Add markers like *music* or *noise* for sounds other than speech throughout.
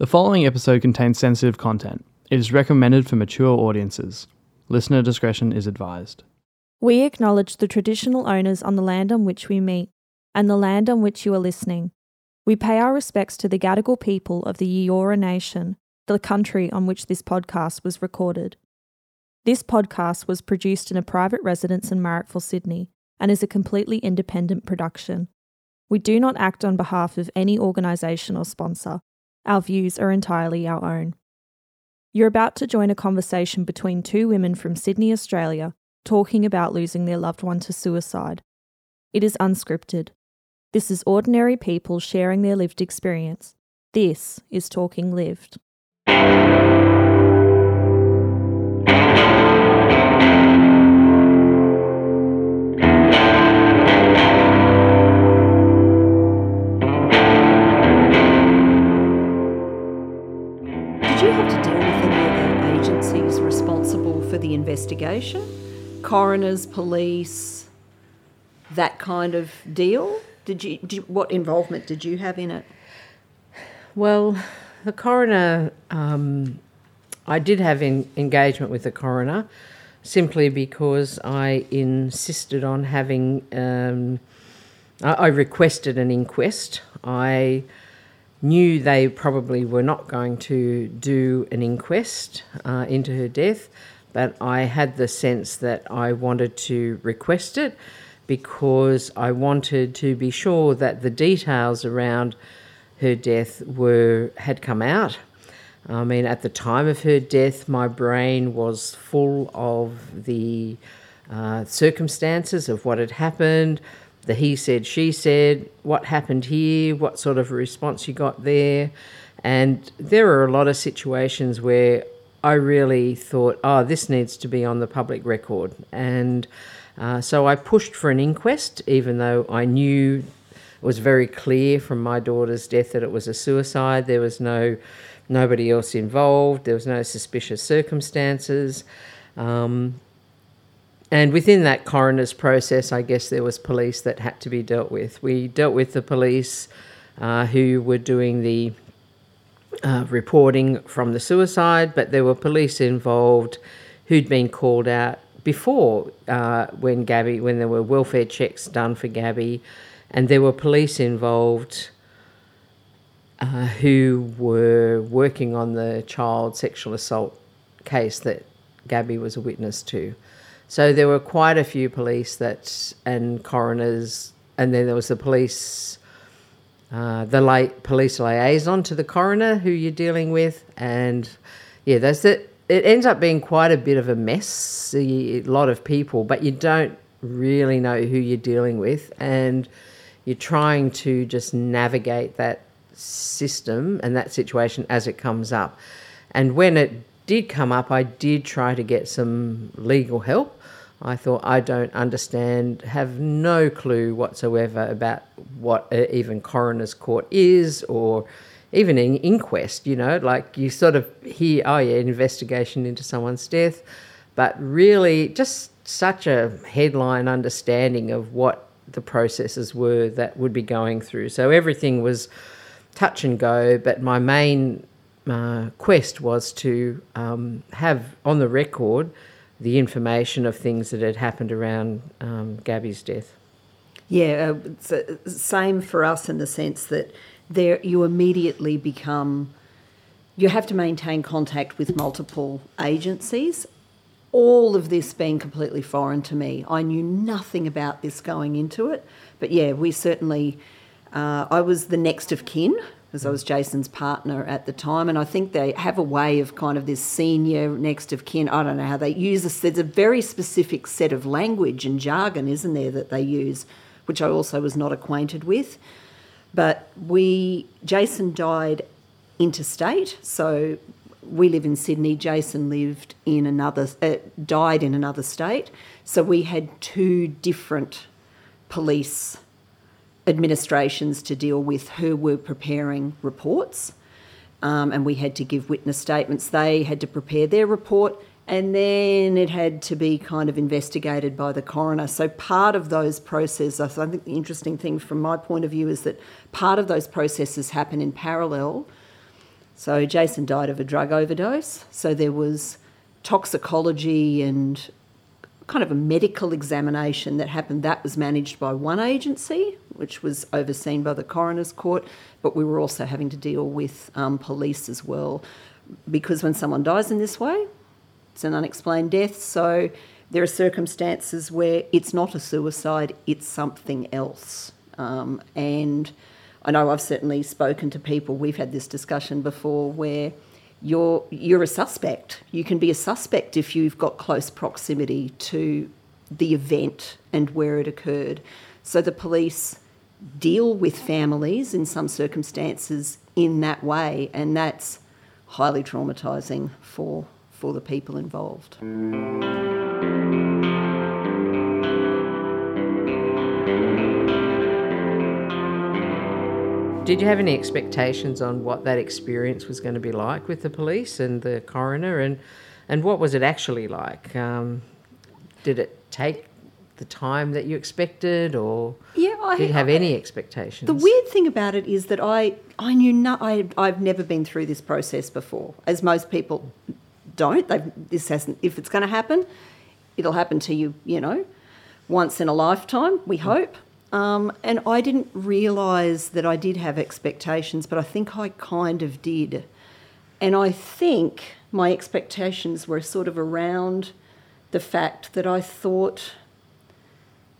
The following episode contains sensitive content. It is recommended for mature audiences. Listener discretion is advised. We acknowledge the traditional owners on the land on which we meet and the land on which you are listening. We pay our respects to the Gadigal people of the Eora Nation, the country on which this podcast was recorded. This podcast was produced in a private residence in Marrickville, Sydney, and is a completely independent production. We do not act on behalf of any organisation or sponsor. Our views are entirely our own. You're about to join a conversation between two women from Sydney, Australia, talking about losing their loved one to suicide. It is unscripted. This is ordinary people sharing their lived experience. This is Talking Lived. Responsible for the investigation? Coroners, police, that kind of deal? Did you, did, what involvement did you have in it? Well, the coroner, um, I did have in, engagement with the coroner simply because I insisted on having, um, I, I requested an inquest. I knew they probably were not going to do an inquest uh, into her death, but I had the sense that I wanted to request it because I wanted to be sure that the details around her death were had come out. I mean, at the time of her death, my brain was full of the uh, circumstances of what had happened, the he said, she said, what happened here, what sort of response you got there. And there are a lot of situations where I really thought, oh, this needs to be on the public record. And uh, so I pushed for an inquest, even though I knew it was very clear from my daughter's death that it was a suicide. There was no nobody else involved. There was no suspicious circumstances. Um, and within that coroner's process, I guess there was police that had to be dealt with. We dealt with the police uh, who were doing the uh, reporting from the suicide, but there were police involved who'd been called out before uh, when Gabby, when there were welfare checks done for Gabby, and there were police involved uh, who were working on the child sexual assault case that Gabby was a witness to. So there were quite a few police that and coroners, and then there was the police, uh, the late police liaison to the coroner who you're dealing with, and yeah, that's it. It ends up being quite a bit of a mess, a lot of people, but you don't really know who you're dealing with, and you're trying to just navigate that system and that situation as it comes up. And when it did come up, I did try to get some legal help. I thought I don't understand, have no clue whatsoever about what even coroner's court is or even an inquest, you know, like you sort of hear, oh yeah, investigation into someone's death, but really just such a headline understanding of what the processes were that would be going through. So everything was touch and go, but my main uh, quest was to um, have on the record the information of things that had happened around um, Gabby's death. Yeah, uh, same for us in the sense that there you immediately become you have to maintain contact with multiple agencies. All of this being completely foreign to me. I knew nothing about this going into it, but yeah, we certainly. Uh, I was the next of kin because I was Jason's partner at the time. And I think they have a way of kind of this senior next of kin. I don't know how they use this. There's a very specific set of language and jargon, isn't there, that they use, which I also was not acquainted with. But we, Jason died interstate, so we live in Sydney. Jason lived in another, uh, died in another state. So we had two different police administrations to deal with who were preparing reports. Um, and we had to give witness statements. They had to prepare their report, and then it had to be kind of investigated by the coroner. So part of those processes, I think the interesting thing from my point of view is that part of those processes happen in parallel. So Jason died of a drug overdose. So there was toxicology and kind of a medical examination that happened. That was managed by one agency, which was overseen by the coroner's court, but we were also having to deal with um, police as well. Because when someone dies in this way, it's an unexplained death. So there are circumstances where it's not a suicide, it's something else. Um, and I know I've certainly spoken to people, we've had this discussion before, where you're, you're a suspect. You can be a suspect if you've got close proximity to the event and where it occurred. So the police deal with families in some circumstances in that way, and that's highly traumatising for, for the people involved. Did you have any expectations on what that experience was going to be like with the police and the coroner, and and what was it actually like? Um, did it take the time that you expected, or Yeah, I did you have I- any expectations? The weird thing about it is that I, I knew no, I, I've never been through this process before, as most people don't. They've, this hasn't. If it's going to happen, it'll happen to you. You know, once in a lifetime. We hope. Um, and I didn't realise that I did have expectations, but I think I kind of did. And I think my expectations were sort of around the fact that I thought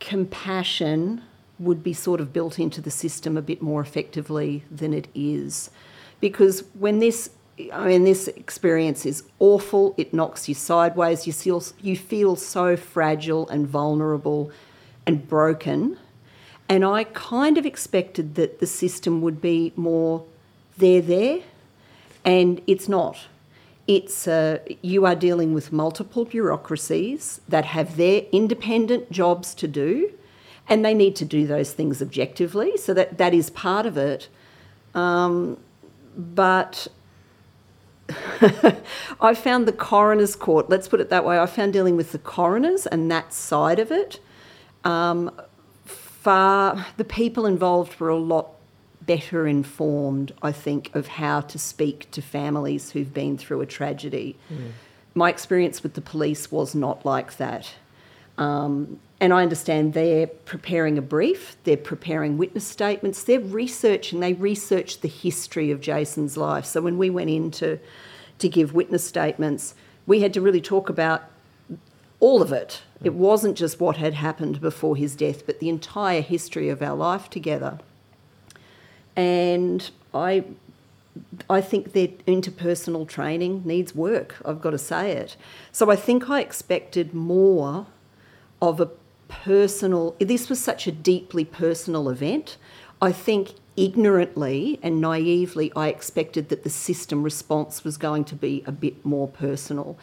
compassion would be sort of built into the system a bit more effectively than it is. Because when this, I mean, this experience is awful, it knocks you sideways, you feel, you feel so fragile and vulnerable and broken. And I kind of expected that the system would be more there, there, and it's not. It's uh, you are dealing with multiple bureaucracies that have their independent jobs to do, and they need to do those things objectively. So that that is part of it. Um, but *laughs* I found the coroner's court. Let's put it that way. I found dealing with the coroners and that side of it. Um, far the people involved were a lot better informed, I think, of how to speak to families who've been through a tragedy. My experience with the police was not like that. Um, and I understand they're preparing a brief, they're preparing witness statements, they're researching, they researched the history of Jason's life. So when we went in to, to give witness statements, we had to really talk about all of it. It wasn't just what had happened before his death, but the entire history of our life together. And I, I think their interpersonal training needs work. I've got to say it. So I think I expected more of a personal. This was such a deeply personal event. I think ignorantly and naively, I expected that the system response was going to be a bit more personal.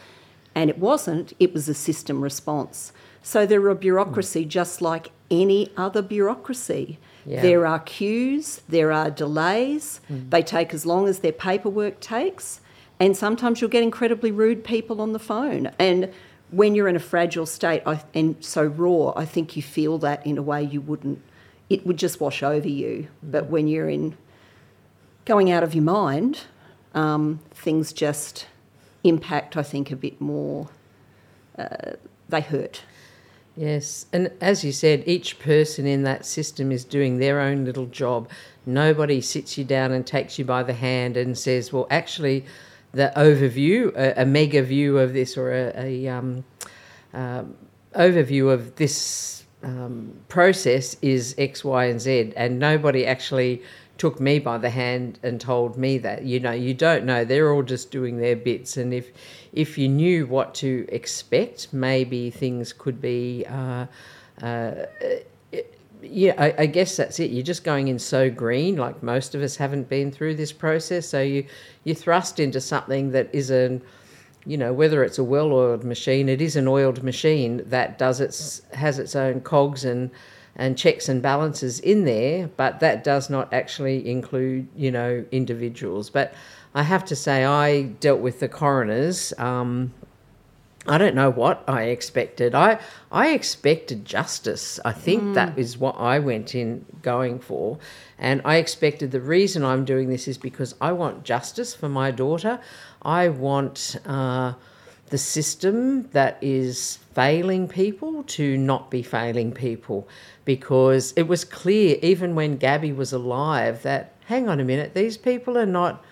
And it wasn't, it was a system response. So there are a bureaucracy hmm. just like any other bureaucracy. Yeah. There are queues, there are delays, hmm. they take as long as their paperwork takes, and sometimes you'll get incredibly rude people on the phone. And when you're in a fragile state I, and so raw, I think you feel that in a way you wouldn't, it would just wash over you. Hmm. But when you're in going out of your mind, um, things just impact, I think, a bit more. Uh, they hurt. Yes, and as you said, each person in that system is doing their own little job. Nobody sits you down and takes you by the hand and says, "Well, actually, the overview, a, a mega view of this, or a, a um, um, overview of this um, process is X, Y, and Z," and nobody actually took me by the hand and told me that you know you don't know they're all just doing their bits. And if if you knew what to expect maybe things could be uh, uh, yeah I, I guess that's it. You're just going in so green like most of us haven't been through this process. So you you thrust into something that isn't you know whether it's a well-oiled machine it is an oiled machine that does its has its own cogs and and checks and balances in there, but that does not actually include, you know, individuals. But I have to say, I dealt with the coroners um, I don't know what I expected. I I expected justice. I think that is what I went in going for, and I expected the reason I'm doing this is because I want justice for my daughter. I want uh, the system that is failing people to not be failing people, because it was clear even when Gabby was alive that hang on a minute, these people are not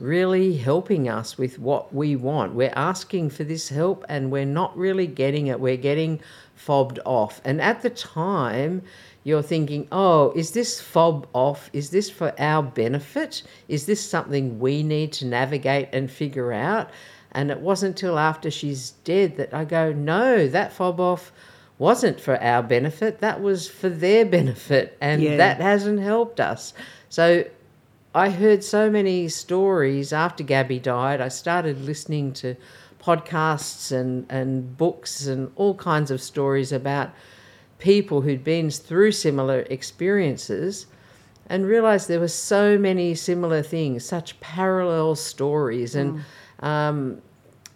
really helping us with what we want. We're asking for this help and we're not really getting it. We're getting fobbed off. And at the time, you're thinking, oh, is this fob off? Is this for our benefit? Is this something we need to navigate and figure out? And it wasn't till after she's dead that I go, no, that fob off wasn't for our benefit. That was for their benefit. And Yeah. that hasn't helped us. So I heard so many stories after Gabby died. I started listening to podcasts and, and books and all kinds of stories about people who'd been through similar experiences and realized there were so many similar things, such parallel stories. And mm. Um,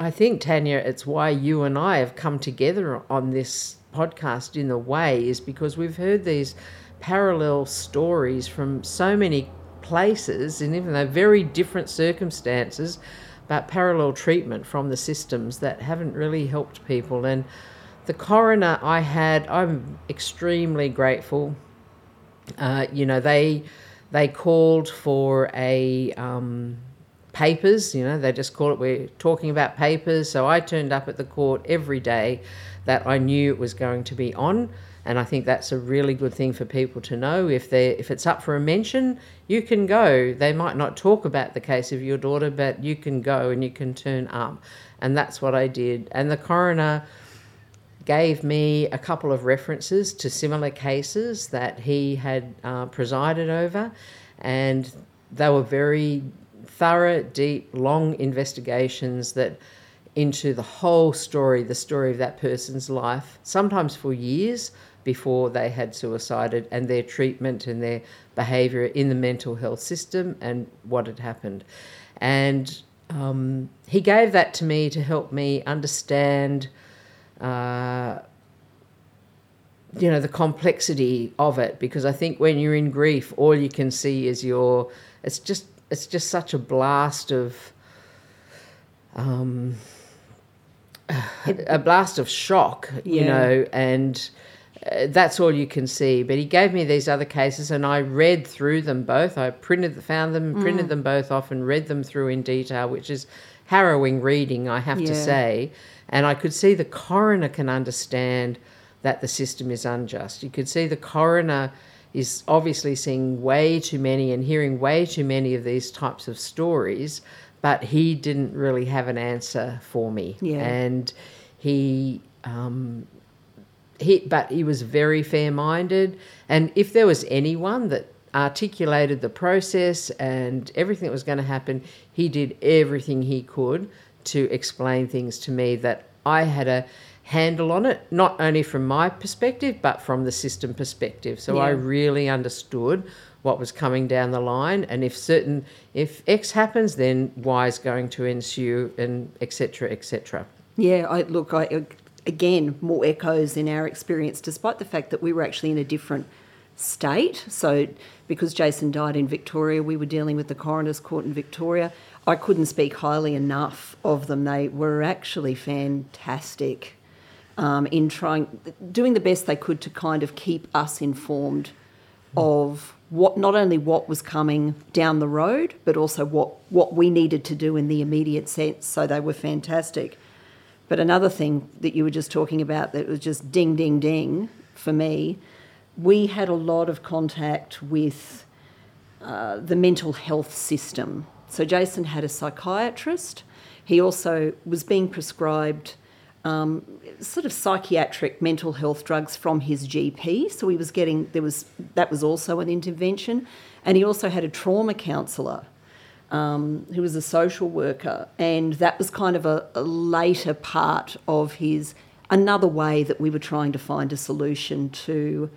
I think, Tanya, it's why you and I have come together on this podcast in a way, is because we've heard these parallel stories from so many places, and even though very different circumstances, but parallel treatment from the systems that haven't really helped people. And the coroner I had, I'm extremely grateful. Uh, you know, they they called for a um, papers. You know, they just call it. We're talking about papers. So I turned up at the court every day that I knew it was going to be on, and I think that's a really good thing for people to know. If they if it's up for a mention, you can go. They might not talk about the case of your daughter, but you can go and you can turn up, and that's what I did. And the coroner gave me a couple of references to similar cases that he had uh, presided over, and they were very thorough, deep, long investigations that into the whole story, the story of that person's life, sometimes for years before they had suicided, and their treatment and their behaviour in the mental health system and what had happened. And um, he gave that to me to help me understand uh, you know the complexity of it because I think when you're in grief, all you can see is your. It's just it's just such a blast of. Um, a blast of shock, you Yeah. know, and uh, that's all you can see. But he gave me these other cases, and I read through them both. I printed, found them, printed them both off, and read them through in detail, which is harrowing reading, I have to say. And I could see the coroner can understand that the system is unjust. You could see the coroner is obviously seeing way too many and hearing way too many of these types of stories, but he didn't really have an answer for me. Yeah. And he um, he but he was very fair-minded and if there was anyone that articulated the process and everything that was going to happen he did everything he could to explain things to me that i had a handle on it not only from my perspective but from the system perspective so i really understood what was coming down the line and if certain if x happens then y is going to ensue and etc etc Yeah, I look, I again more echoes in our experience, despite the fact that we were actually in a different state. So, because Jason died in Victoria, we were dealing with the coroner's court in Victoria. I couldn't speak highly enough of them. They were actually fantastic um, in trying, doing the best they could to kind of keep us informed of what not only what was coming down the road, but also what what we needed to do in the immediate sense. So they were fantastic. But another thing that you were just talking about that was just ding, ding, ding for me, we had a lot of contact with uh, the mental health system. So Jason had a psychiatrist. He also was being prescribed um, sort of psychiatric mental health drugs from his GP. So he was getting there was that was also an intervention, and he also had a trauma counsellor um, who was a social worker, and that was kind of a, a later part of his another way that we were trying to find a solution to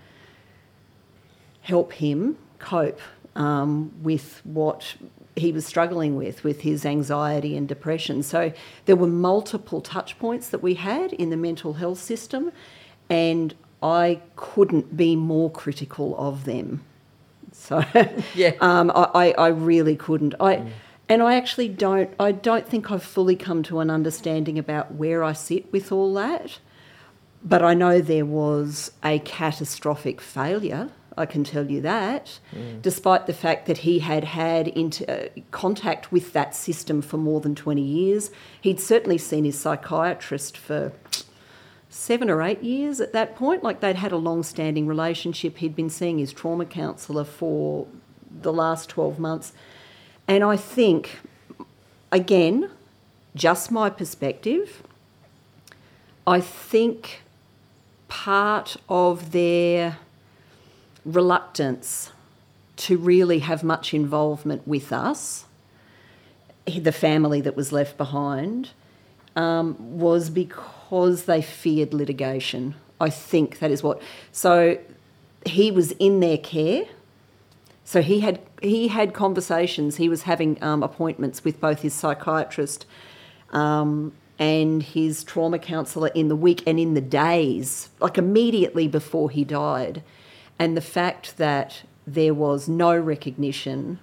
help him cope um, with what he was struggling with, with his anxiety and depression. So there were multiple touch points that we had in the mental health system, and I couldn't be more critical of them. So Yeah. *laughs* um, I, I, I really couldn't. I and I actually don't. I don't think I've fully come to an understanding about where I sit with all that. But I know there was a catastrophic failure. I can tell you that, despite the fact that he had had inter- uh, contact with that system for more than 20 years. He'd certainly seen his psychiatrist for seven or eight years at that point. Like they'd had a long standing relationship. He'd been seeing his trauma counsellor for the last 12 months. And I think, again, just my perspective, I think part of their reluctance to really have much involvement with us, the family that was left behind, um, was because they feared litigation. I think that is what. So he was in their care. So he had he had conversations. He was having um, appointments with both his psychiatrist um, and his trauma counsellor in the week and in the days, like immediately before he died. And the fact that there was no recognition,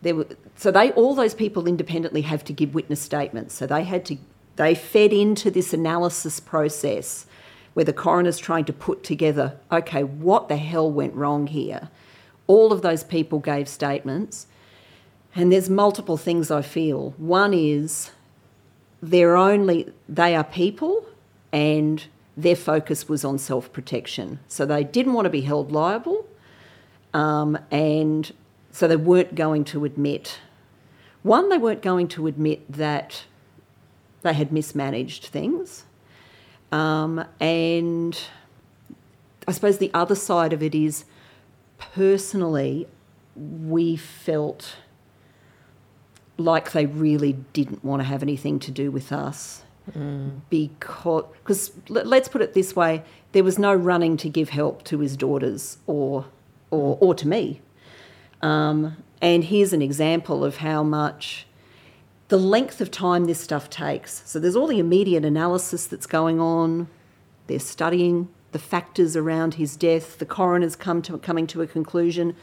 there were so they all those people independently have to give witness statements. So they had to they fed into this analysis process where the coroner's trying to put together, okay, what the hell went wrong here? All of those people gave statements. And there's multiple things I feel. One is they're only they are people and their focus was on self-protection. So they didn't want to be held liable. Um, and so they weren't going to admit one, they weren't going to admit that they had mismanaged things. Um, and I suppose the other side of it is personally, we felt like they really didn't want to have anything to do with us. Because, because let's put it this way, there was no running to give help to his daughters or, or, or to me. Um, and here's an example of how much the length of time this stuff takes. So there's all the immediate analysis that's going on. They're studying the factors around his death. The coroner's come to coming to a conclusion.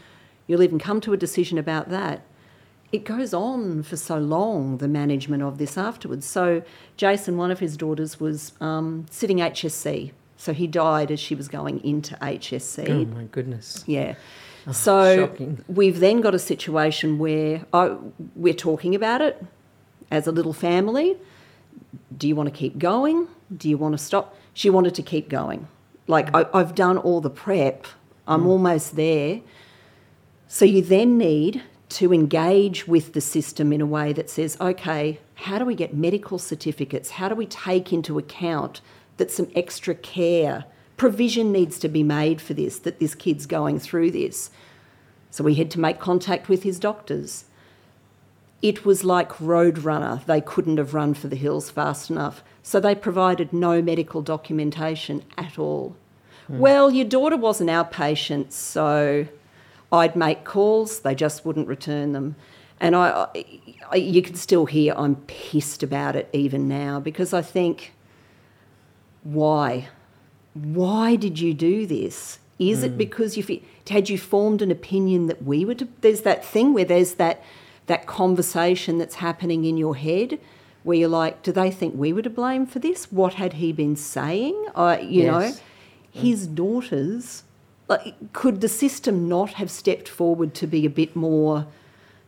You'll even come to a decision about that. It goes on for so long, the management of this afterwards. So Jason, one of his daughters, was um, sitting HSC. So he died as she was going into HSC. Oh my goodness. Yeah. Ah, so shocking. we've then got a situation where oh, we're talking about it as a little family. Do you want to keep going? Do you want to stop? She wanted to keep going. Like, mm. I, I've done all the prep, I'm mm. almost there. So you then need to engage with the system in a way that says, okay, how do we get medical certificates? How do we take into account that some extra care, provision needs to be made for this, that this kid's going through this? So we had to make contact with his doctors. It was like Roadrunner. They couldn't have run for the hills fast enough. So they provided no medical documentation at all. Hmm. Well, your daughter was an outpatient, so I'd make calls, they just wouldn't return them. And I, I, you can still hear I'm pissed about it even now because I think, why? Why did you do this? Is it mm. because you fe- had you formed an opinion that we were? To, there's that thing where there's that that conversation that's happening in your head where you're like, do they think we were to blame for this? What had he been saying? I, you know, Yes. his daughters. Like, could the system not have stepped forward to be a bit more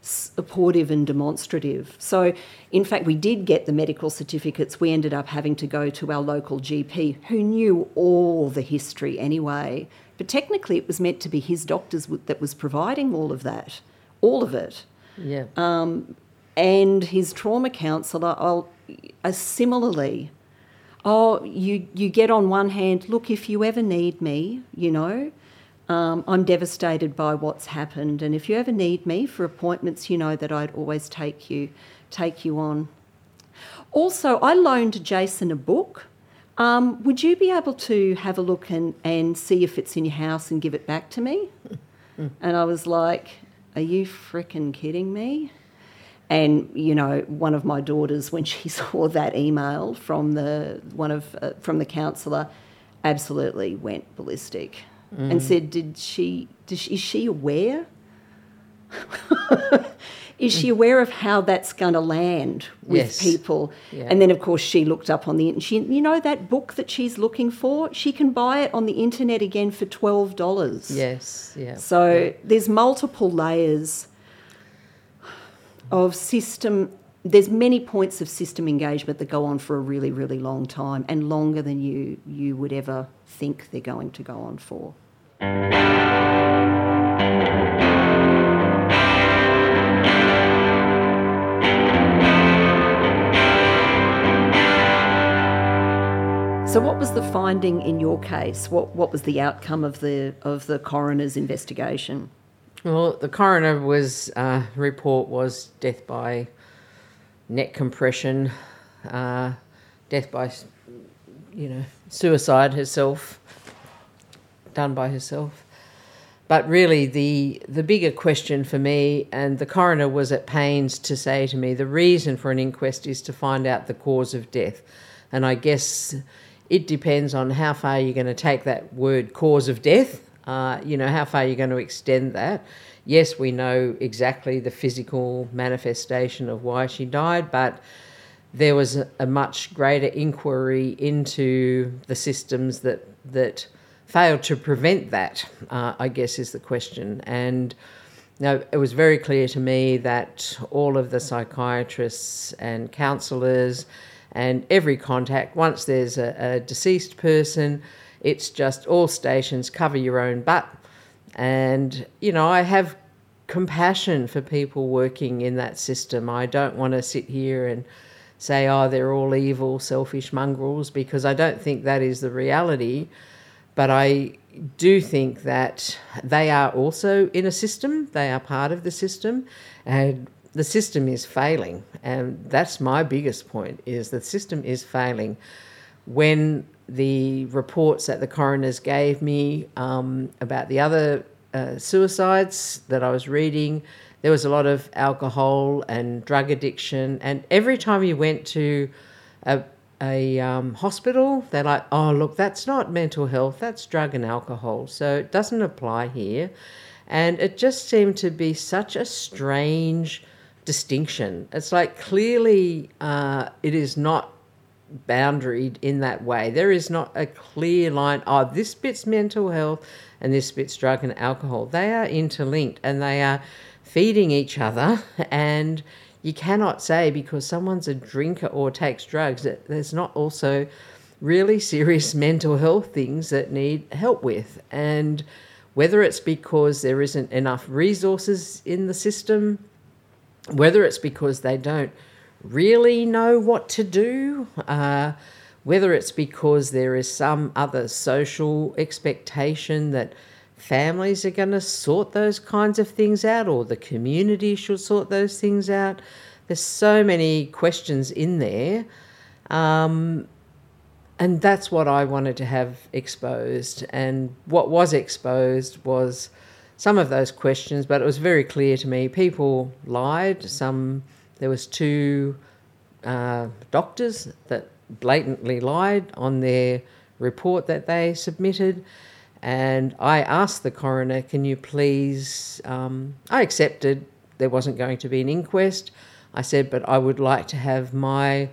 supportive and demonstrative? So, in fact, we did get the medical certificates. We ended up having to go to our local GP, who knew all the history anyway. But technically, it was meant to be his doctors that was providing all of that, all of it Yeah. and his trauma counsellor I'll, uh, similarly oh you you get on one hand look if you ever need me you know um, i'm devastated by what's happened and if you ever need me for appointments you know that i'd always take you take you on. Also i loaned jason a book. Um, would you be able to have a look and, and see if it's in your house and give it back to me? *laughs* And i was like Are you fricking kidding me? And you know, one of my daughters, when she *laughs* saw that email from the one of uh, from the counsellor, absolutely went ballistic Mm. and said, "Did she? Did she is she aware? *laughs* is she aware of how that's going to land with Yes. people?" Yeah. And then, of course, she looked up on the internet. She, you know, that book that she's looking for, she can buy it on the internet again for twelve dollars. Yes, yeah. So there's multiple layers of system. There's many points of system engagement that go on for a really, really long time, and longer than you you would ever think they're going to go on for. So, what was the finding in your case? What what was the outcome of the of the coroner's investigation? Well, the coroner was uh, report was death by neck compression, uh, death by, you know, suicide herself, done by herself. But really, the the bigger question for me, and the coroner was at pains to say to me, the reason for an inquest is to find out the cause of death, and I guess it depends on how far you're going to take that word cause of death. Uh, you know, how far you're going to extend that. Yes, we know exactly the physical manifestation of why she died, but there was a, a much greater inquiry into the systems that that failed to prevent that. Uh, I guess is the question, and now it was very clear to me that all of the psychiatrists and counsellors and every contact, once there's a, a deceased person, it's just all stations cover your own butt. And, you know, I have compassion for people working in that system. I don't want to sit here and say, oh, they're all evil, selfish mongrels, because I don't think that is the reality. But I do think that they are also in a system, they are part of the system, and the system is failing. And that's my biggest point is the system is failing. When the reports that the coroners gave me um, about the other uh, suicides that I was reading, there was a lot of alcohol and drug addiction. And every time you went to a, a um, hospital, they're like, oh, look, that's not mental health, that's drug and alcohol. So it doesn't apply here. And it just seemed to be such a strange distinction. It's like clearly uh, it is not boundaried in that way. There is not a clear line, oh, this bit's mental health and this bit's drug and alcohol. They are interlinked and they are feeding each other. And you cannot say because someone's a drinker or takes drugs that there's not also really serious *laughs* mental health things that need help with. And whether it's because there isn't enough resources in the system, whether it's because they don't really know what to do, uh, whether it's because there is some other social expectation that families are going to sort those kinds of things out or the community should sort those things out. There's so many questions in there. Um, and that's what I wanted to have exposed. And what was exposed was some of those questions, but it was very clear to me people lied. Some there was two uh, doctors that blatantly lied on their report that they submitted. And I asked the coroner, can you please? Um, I accepted there wasn't going to be an inquest. I said, but I would like to have my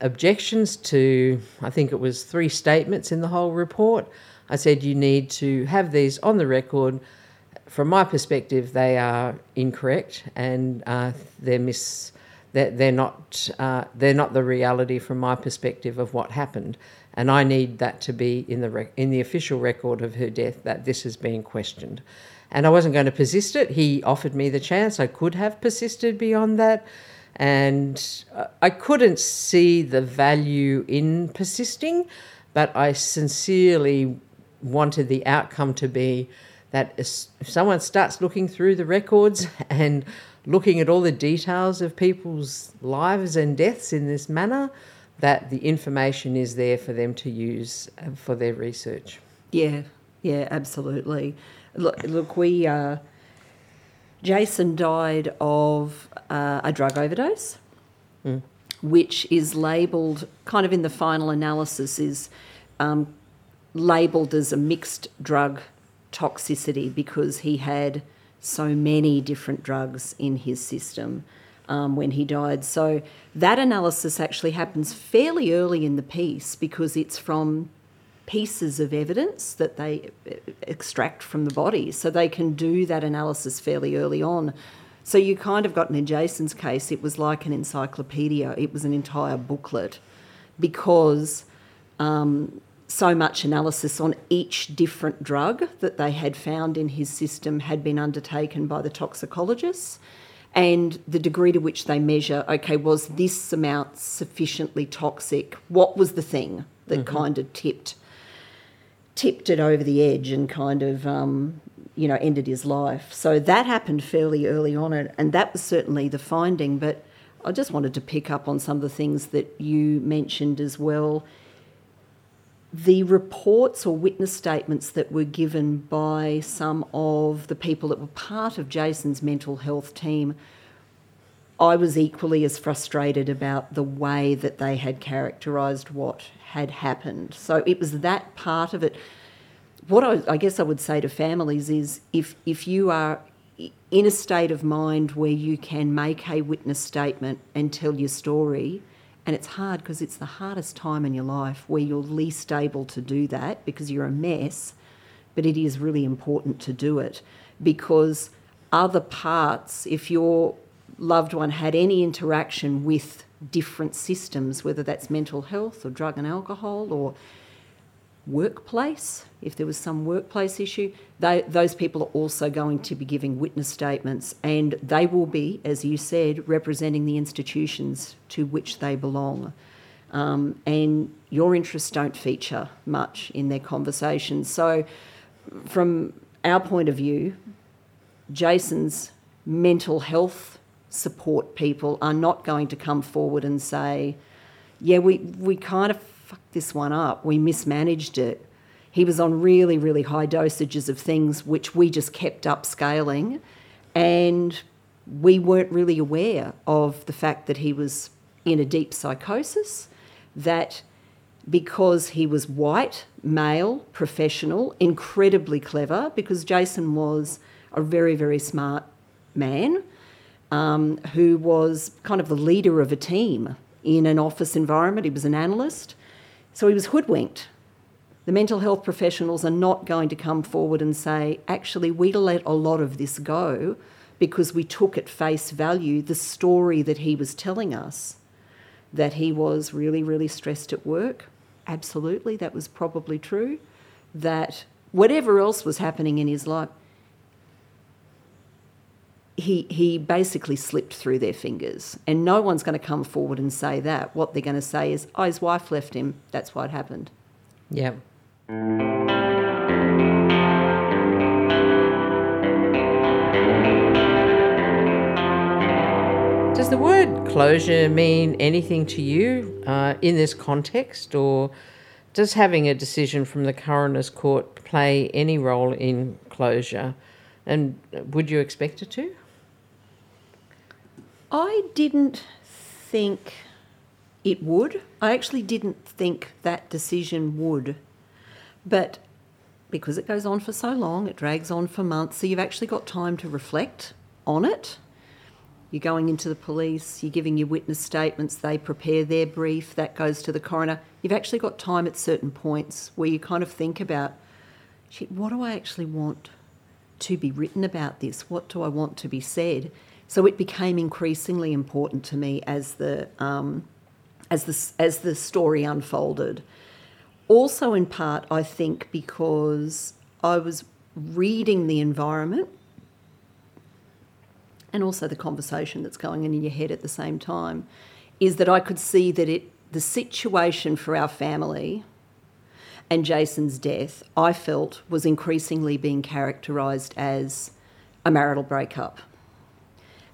objections to, I think it was three statements in the whole report. I said, you need to have these on the record. From my perspective, they are incorrect and uh, they're mis. They're, they're not. Uh, they're not the reality from my perspective of what happened, and I need that to be in the rec- in the official record of her death that this is being questioned. And I wasn't going to persist it. He offered me the chance. I could have persisted beyond that, and uh, I couldn't see the value in persisting, but I sincerely wanted the outcome to be that if someone starts looking through the records *laughs* and looking at all the details of people's lives and deaths in this manner, that the information is there for them to use uh, for their research. Yeah, yeah, absolutely. Look, look we uh, Jason died of uh, a drug overdose, which is labelled, kind of in the final analysis, is um, labelled as a mixed drug toxicity because he had so many different drugs in his system um, when he died. So that analysis actually happens fairly early in the piece because it's from pieces of evidence that they uh, extract from the body. So they can do that analysis fairly early on. So you kind of got in Jason's case, it was like an encyclopedia, it was an entire booklet because um, so much analysis on each different drug that they had found in his system had been undertaken by the toxicologists and the degree to which they measure okay was this amount sufficiently toxic? What was the thing that kind of tipped tipped it over the edge and kind of um, you know ended his life? So that happened fairly early on and that was certainly the finding but i just wanted to pick up on some of the things that you mentioned as well the reports or witness statements that were given by some of the people that were part of Jason's mental health team, I was equally as frustrated about the way that they had characterised what had happened. So it was that part of it. What I, I guess I would say to families is if, if you are in a state of mind where you can make a witness statement and tell your story, and it's hard because it's the hardest time in your life where you're least able to do that because you're a mess, but it is really important to do it because other parts, if your loved one had any interaction with different systems, whether that's mental health or drug and alcohol or workplace, if there was some workplace issue, they, those people are also going to be giving witness statements and they will be, as you said, representing the institutions to which they belong. Um, and your interests don't feature much in their conversations. So, from our point of view, Jason's mental health support people are not going to come forward and say, yeah, we, we kind of fucked this one up, we mismanaged it. He was on really, really high dosages of things which we just kept upscaling, and we weren't really aware of the fact that he was in a deep psychosis, that because he was white, male, professional, incredibly clever, because Jason was a very, very smart man um, who was kind of the leader of a team in an office environment. He was an analyst. So he was hoodwinked. The mental health professionals are not going to come forward and say, actually, we let a lot of this go because we took at face value the story that he was telling us that he was really, really stressed at work. Absolutely, that was probably true. That whatever else was happening in his life, he, he basically slipped through their fingers. And no one's going to come forward and say that. What they're going to say is, oh, his wife left him. That's what happened. Yeah. Does the word closure mean anything to you uh, in this context, or does having a decision from the coroner's court play any role in closure? And would you expect it to? I didn't think it would. I actually didn't think that decision would. But because it goes on for so long, it drags on for months, so you've actually got time to reflect on it. You're going into the police, you're giving your witness statements, they prepare their brief, that goes to the coroner. You've actually got time at certain points where you kind of think about, what do I actually want to be written about this? What do I want to be said? So it became increasingly important to me as the um, as the as the story unfolded. Also, in part, I think because I was reading the environment and also the conversation that's going on in your head at the same time, is that I could see that it the situation for our family and Jason's death, I felt was increasingly being characterised as a marital breakup.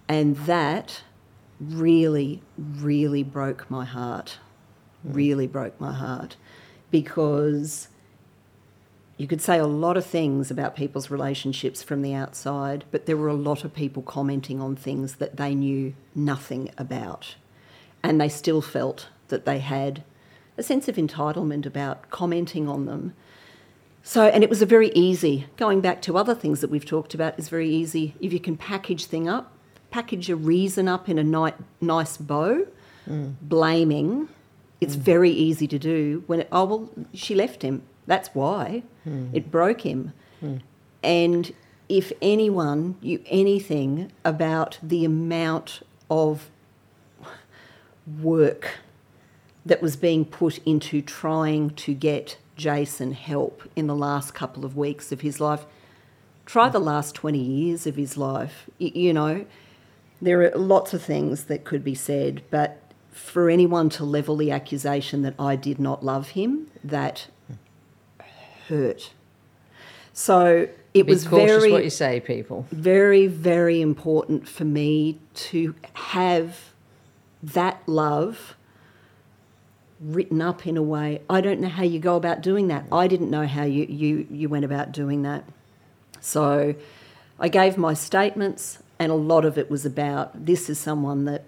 And that really, really broke my heart. Hmm. Really broke my heart because you could say a lot of things about people's relationships from the outside, but there were a lot of people commenting on things that they knew nothing about. And they still felt that they had a sense of entitlement about commenting on them. So, and it was a very easy, going back to other things that we've talked about, is very easy. If you can package thing up, package a reason up in a ni- nice bow, mm. blaming, it's mm. very easy to do when, it, oh, well, she left him. That's why. Mm. It broke him. Mm. And if anyone knew anything about the amount of work that was being put into trying to get Jason help in the last couple of weeks of his life. Try the last 20 years of his life. You know, there are lots of things that could be said, but for anyone to level the accusation that I did not love him, that hurt. So it Be was very what you say, people. Very, very important for me to have that love written up in a way. I don't know how you go about doing that. I didn't know how you, you, you went about doing that. So I gave my statements, and a lot of it was about this is someone that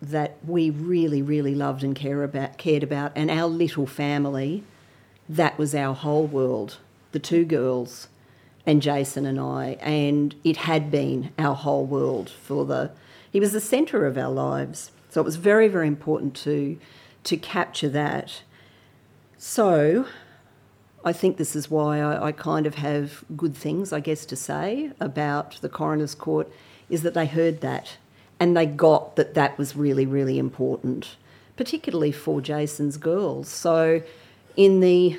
that we really, really loved and care about, cared about, and our little family, that was our whole world. The two girls and Jason and I, and it had been our whole world for the. He was the centre of our lives, so it was very, very important to to capture that. So I think this is why I, I, kind of have good things, I guess, to say about the coroner's court is that they heard that and they got that that was really, really important, particularly for Jason's girls. So in the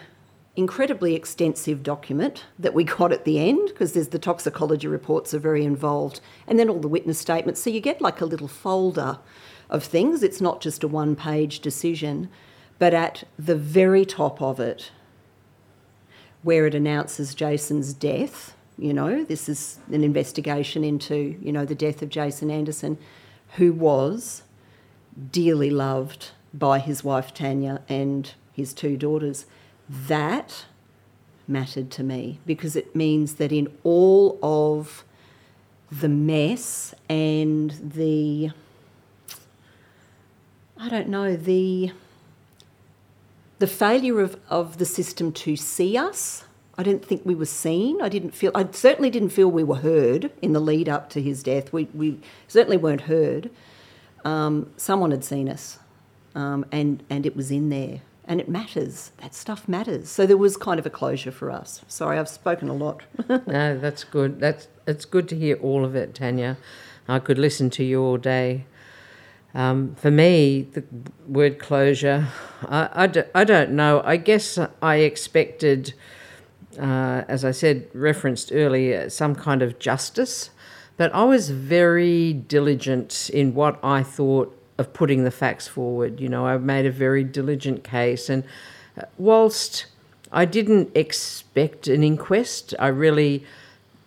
incredibly extensive document that we got at the end, because there's the toxicology reports are very involved, and then all the witness statements. So you get like a little folder of things. It's not just a one page decision, but at the very top of it, where it announces Jason's death, you know, this is an investigation into, you know, the death of Jason Anderson, who was dearly loved by his wife Tanya and his two daughters. That mattered to me because it means that in all of the mess and the I don't know, the the failure of, of the system to see us. I didn't think we were seen. I didn't feel I certainly didn't feel we were heard in the lead up to his death. We we certainly weren't heard. Um, someone had seen us, um, and and it was in there, and it matters. That stuff matters. So there was kind of a closure for us. Sorry, I've spoken a lot. *laughs* no, that's good. That's it's good to hear all of it, Tanya. I could listen to you all day. Um, for me, the word closure, I, I, do, I don't know. I guess I expected, uh, as I said, referenced earlier, some kind of justice, but I was very diligent in what I thought of putting the facts forward. You know, I made a very diligent case, and uh, whilst I didn't expect an inquest, I really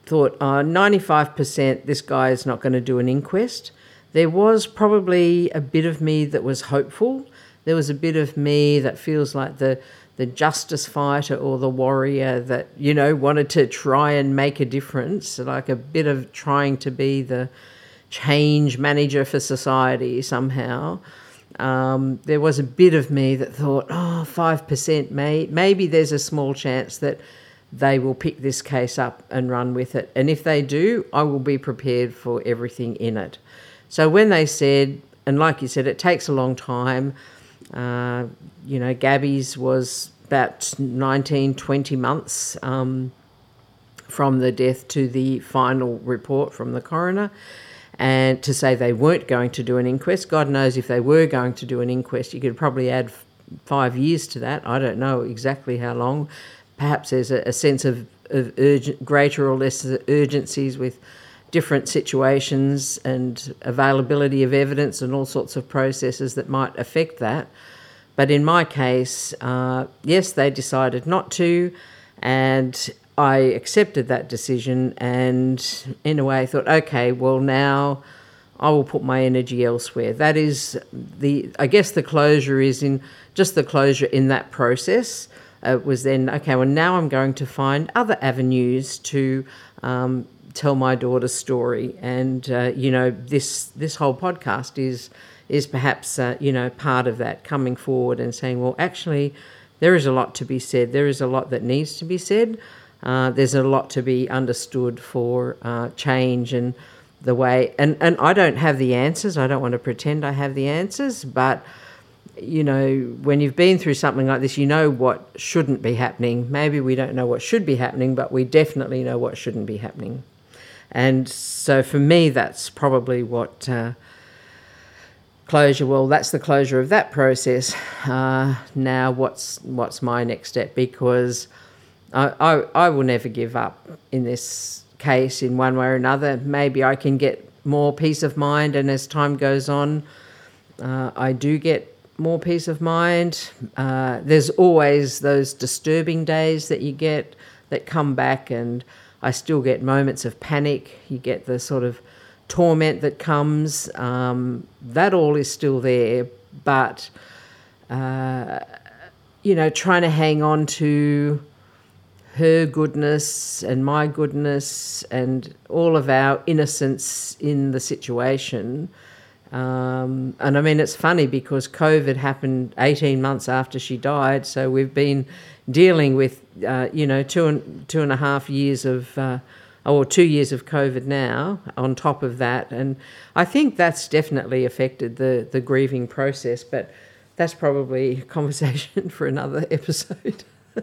thought, uh, 95% this guy is not going to do an inquest there was probably a bit of me that was hopeful. There was a bit of me that feels like the the justice fighter or the warrior that you know wanted to try and make a difference, like a bit of trying to be the change manager for society somehow. Um, there was a bit of me that thought, oh, 5% may, maybe there's a small chance that they will pick this case up and run with it. And if they do, I will be prepared for everything in it. So when they said, and like you said, it takes a long time. Uh, you know, Gabby's was about 19, 20 months um, from the death to the final report from the coroner. And to say they weren't going to do an inquest, God knows if they were going to do an inquest, you could probably add five years to that. I don't know exactly how long. Perhaps there's a, a sense of, of urgent, greater or less urgencies with different situations and availability of evidence and all sorts of processes that might affect that. But in my case, uh, yes, they decided not to, and I accepted that decision and, in a way, thought, okay, well, now I will put my energy elsewhere. That is the, I guess, the closure is in just the closure in that process. it was then okay. Well, now I'm going to find other avenues to um, tell my daughter's story, and uh, you know this this whole podcast is is perhaps uh, you know part of that coming forward and saying, well, actually, there is a lot to be said. There is a lot that needs to be said. Uh, there's a lot to be understood for uh, change and the way. And and I don't have the answers. I don't want to pretend I have the answers, but you know, when you've been through something like this, you know what shouldn't be happening. Maybe we don't know what should be happening, but we definitely know what shouldn't be happening. And so for me, that's probably what uh, closure. Well, that's the closure of that process. Uh, now, what's what's my next step? Because I, I I will never give up in this case in one way or another. Maybe I can get more peace of mind, and as time goes on, uh, I do get more peace of mind. Uh, there's always those disturbing days that you get that come back, and I still get moments of panic. You get the sort of torment that comes. Um, that all is still there, but uh, you know, trying to hang on to her goodness and my goodness and all of our innocence in the situation. Um, and I mean, it's funny because COVID happened 18 months after she died, so we've been dealing with, uh, you know, two and two and a half years of, uh, or two years of COVID now on top of that, and I think that's definitely affected the the grieving process. But that's probably a conversation *laughs* for another episode. *laughs*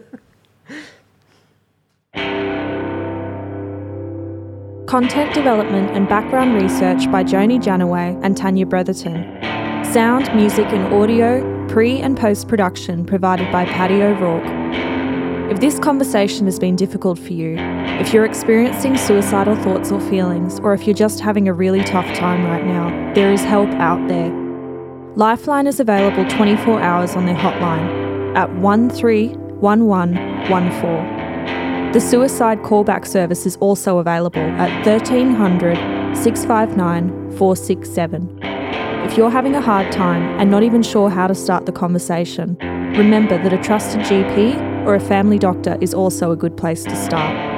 Content development and background research by Joni Janaway and Tanya Bretherton. Sound, music, and audio, pre and post production provided by Patty O'Rourke. If this conversation has been difficult for you, if you're experiencing suicidal thoughts or feelings, or if you're just having a really tough time right now, there is help out there. Lifeline is available 24 hours on their hotline at 131114. The suicide callback service is also available at 1300 659 467. If you're having a hard time and not even sure how to start the conversation, remember that a trusted GP or a family doctor is also a good place to start.